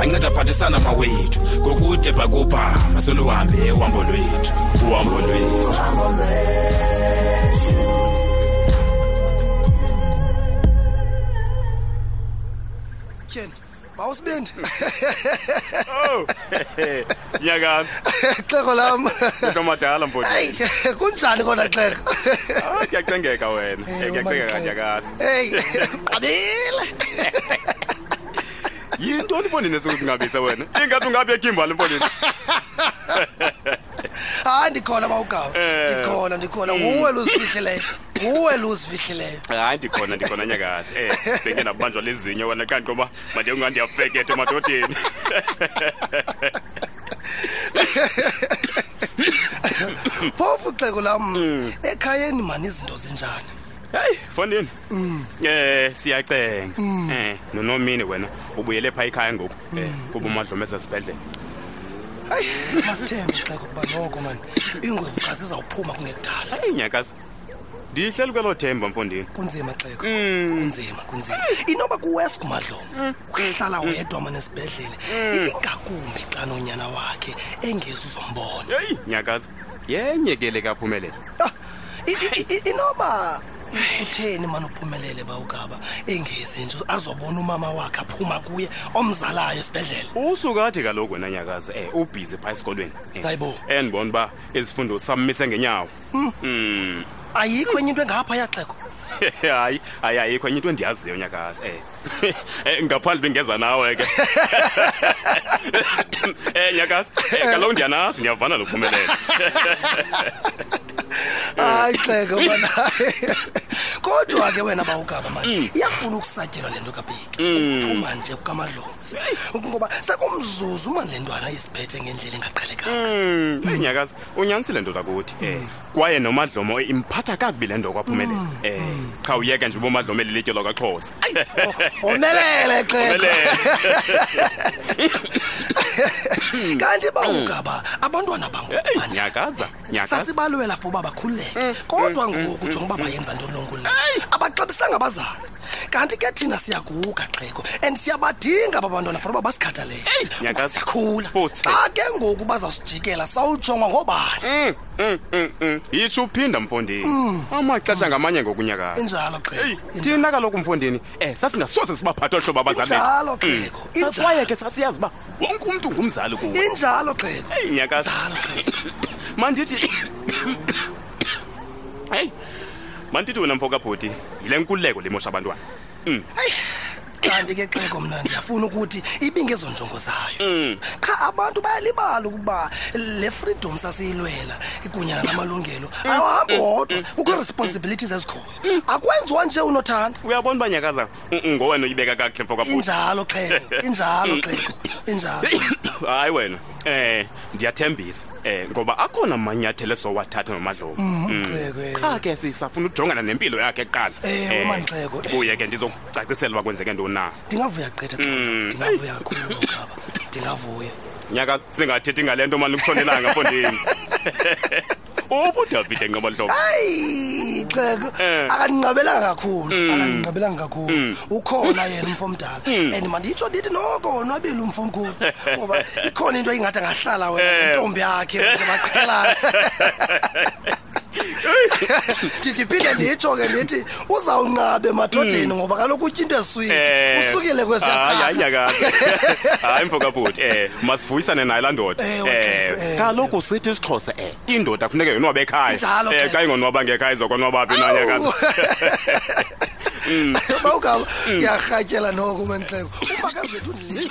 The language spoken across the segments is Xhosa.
anceda aphathisana mawethu ngokude bhakubha masoluhambe uhambo lwethu uhambo lwethu tyeni bawusibindi Nyakazi. Xhego lam. Into madala mfowethu. Hey, kunjani kona xhego? Ah, kuyacengeka wena. Eh, kuyacengeka nyakazi. Hey, qabile. Yintoni mfondini esikungabise wena? Ingathi ungabe ekimbali mfondini. hayi ndikhona bawugawu eh. ndikhona ndikhona mm. nguwe luzifihlileyo nguwe luzifihlileyo hayi ndikhona ndikhona nyakazi um eh, bengenakubanjwa lizinyo wena kanti ngoba Mas eu não de fegue, tu matou tiro. phofu xeko lam mm. ekhayeni mani izinto zinjani heyi fondini um eh, siyacenga um nonomini wena ubuyele phaa ikhaya ngoku um eh, kuba umadlomeza esibhedlele hayi masithembe xeko ukuba noko mani iingwevukazi izawuphuma kungekudala hayi nyakazi ndihleli kwelo themba mfondini kunzima xeko mm. kunzima kunzima inoba kuwes kumadlomo mm. ukuhlala mm. wedwa mane esibhedlele ingakumbi xa nonyana wakhe engezi uzombona eyi nyakaza yenye ke le kaphumelele ah, inoba utheni mani uphumelele bawugaba engezi nje azobona umama wakhe aphuma kuye omzalayo esibhedlele usukathi kaloku wena nyakazi um eh, ubhizi phaa esikolweni eh, hayibo andibona uba izifundo sammise ngenyawo Mm. ayikho enye into engapha yaxeko hayi hayi ayikho enye into endiyaziyo nyakazi eh Eh, ngaphandle bengeza nawe ke eh nyakazi eh, kaloku ndiyanazi ndiyavana lokuphumelela hayi xeko bana kodwa ke wena bawugaba mani iyafuna ukusatyelwa le nto kabheki ukuphuma nje kukamadlomo ngoba sekumzuzu mani le ntwana isiphethe ngendlela engaqhelekanga Mm, hey, nyakazi unyanisile ndoda kuthi eh kwaye nomadlomo imphatha kakubi le nto kwaphumelela mm. eh qha uyeke nje ubomadlomo elilityo lwakaxhosa omelele xeko kanti bawugaba mm. abantwana bangu nyakaza nyakaza sasibalwela for uba bakhululeke mm. kodwa ngoku jonga uba bayenza ntoni lonkulelo abaxabisanga abazali kanti ke thina siyaguga xheko and siyabadinga aba bantwana for uba basikhathalele Nyakaza. siyakhula Futhi. xa ke ngoku bazawusijikela sawujongwa ngoobani Mm, mm, mm, mm. yitsho uphinda mfondini amaxesha ngamanye ngokunyakaza injalo Eyi, xheko thina kaloku mfondini um sasingasoze sibaphathe olu hlobo abazali bethu. injalo Mm. xheko Sa- injalo kwaye ke sasiyazi uba wonke umntu ngumzali kuwo injalo xheko Eyi, nyakaza injalo xheko mandithi heyi mandithi wena mfo kabhuti yile nkululeko limosha abantwana mm. kanti ke xeko mna ndiyafuna ukuthi ibingezo njongo zayo mm. qha abantu bayalibala ukuba le freedom sasiyilwela kunye nalamalungelo mm. awahambi mm. wodwa kukho responsibilities ezikhoyo akwenziwa nje unothanda uyabona uba nyakaza ngowen uyibeka kakhe mfo kabhuti injalo xeko injalo xeko injalo hayi wena Eh ndiyathembisa eh ngoba akhona amanyathelo esowathatha nomadlovu. Mm. Mxekwe. Cha ke sisafuna ujongana nempilo yakhe kuqala. Eh, uma Mxeko, eh. Kuye ke ndizokucacisela uba kwenzeke ntoni na. Ndingavuya gqitha xa. Mm. Ndingavuya kakhulu ngoba. Ndingavuya. Nyaka singathethi ngalento mali kushonelanga mfondini. ubudavide ngamahlobo ayi xeko eh. akaninqabelanga kakhulu mm. akaninqabelanga kakhulu mm. ukhona yena umfo omdala mm. and manditsho ndithi noko wonwabile umfo omkhulu ngoba ikhona into ingathi angahlala wena eh. nentombi yakhe baqhelana ndiphinde nditsho ke ndithi uzawunqaba emadodeni hmm. ngoba kaloku utya into eswiti eh. usukile kwesiyaahayi mfokabhuti um eh, masivuyisane naye laa ndoda um eh, kaloku sithi isixhosa um indoda kufuneka yonwabe ekhaya um xa ingonwaba ngekhaya izokonwaba phi nanyakazi hmm. bawugaba hmm. uyarhatyela noko umenixeko ufakazethu ndilile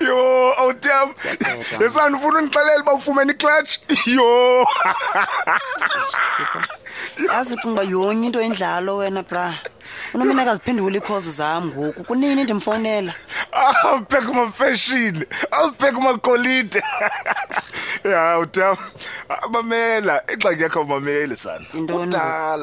yho awutam oh, yesani ufuna undixelela uba ufumene iclatch yho yazi ucinga uba yonke into endlalo wena bra unomina kaziphendula iikhozi zam ngoku kunini ndimfowunela awubheka ah, umafeshini awubheka umakolide ya utam bamela ingxaki yakho umameli sana intoni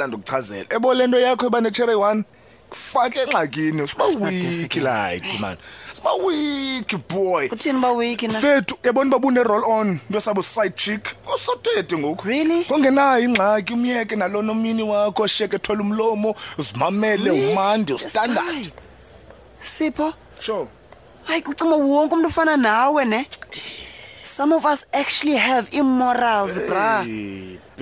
ndikuchazela ebo le nto yakho iba netshera eyi-one kufake engxakini usiba weak like man siba weak boy uthini ba weak na fethu yabona uba bune roll on into sabo side chick usotete ngoku really ongenayo ingxaki umyeke nalona omini wakho sheke thola umlomo uzimamele umandi ustandard sipho sure hayi kucima wonke umuntu ufana nawe ne some of us actually have immorals bra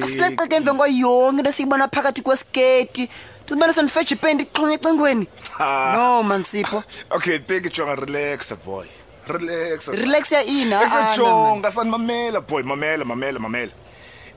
asileqeke emve ngo yonke into esiyibona phakathi kwesiketi ndizibona sendifeja ipendi ixhonye ecingweni Ha. no mansipho okay bheki jonga relaxa boy relaxa relax ya ina esejonga sanimamela boy mamela mamela mamela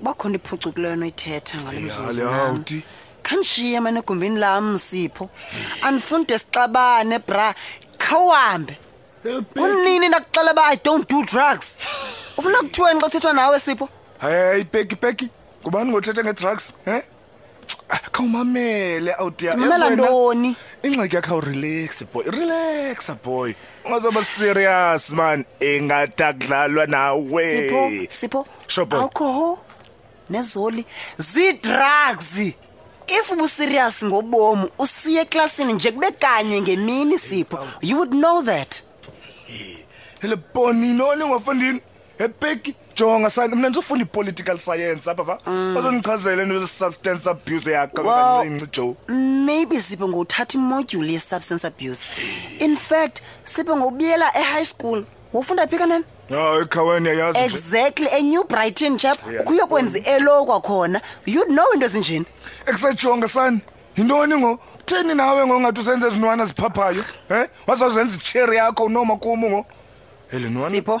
bakhona iphucukileyo noyithetha ngalo mzuzuyawuti khandishiye mane egumbini lam msipho andifuni de sixabane bra khawuhambe kunini ndakuxela uba i don't do drugs ufuna kuthiweni xa kuthethwa nawe sipho hayi peki peki ngubani ngothetha ngedrugs um khawumamele awudiya mamela ntoni ingxaki yakho awurelax boy relax boy ungazoba serious man ingathi akudlalwa nawe sipho sipho shobo awukho nezoli zii-drugs if ubuserious ngobomu usiye eklasini nje kube kanye ngemini sipho you would know that heleboni noni ngwafondini ebheki jonga sani mna ndizofunda i-political science apha va mm. bazondichazela into ye-substance abuse yakho kancinci jo maybe sibe ngothatha imodyuli ye-substance abuse in fact sibe ngobuyela e-high school wofunda phi kanene no ikhaweni yayazi exactly a new brighton chap kuyo kwenza elo kwakhona you know into ezinjeni ekusejonga sani yintoni ngo theni nawe ngongathi usenza ezinwana ziphaphayo um wazazenza icheri yakho unoma kumu ngo elinwana sipho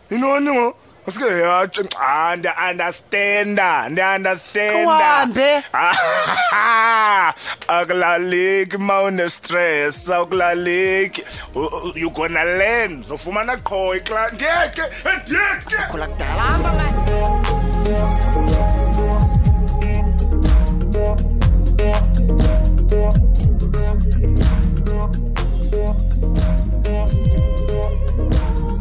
intoni ngo usike yatsho cha ndiunderstanda ndiunderstanda akulaleki ma unestress akulaleki you gonna learn zofumana qho ikla ndiyeke ndiyeke khula kudala hamba mani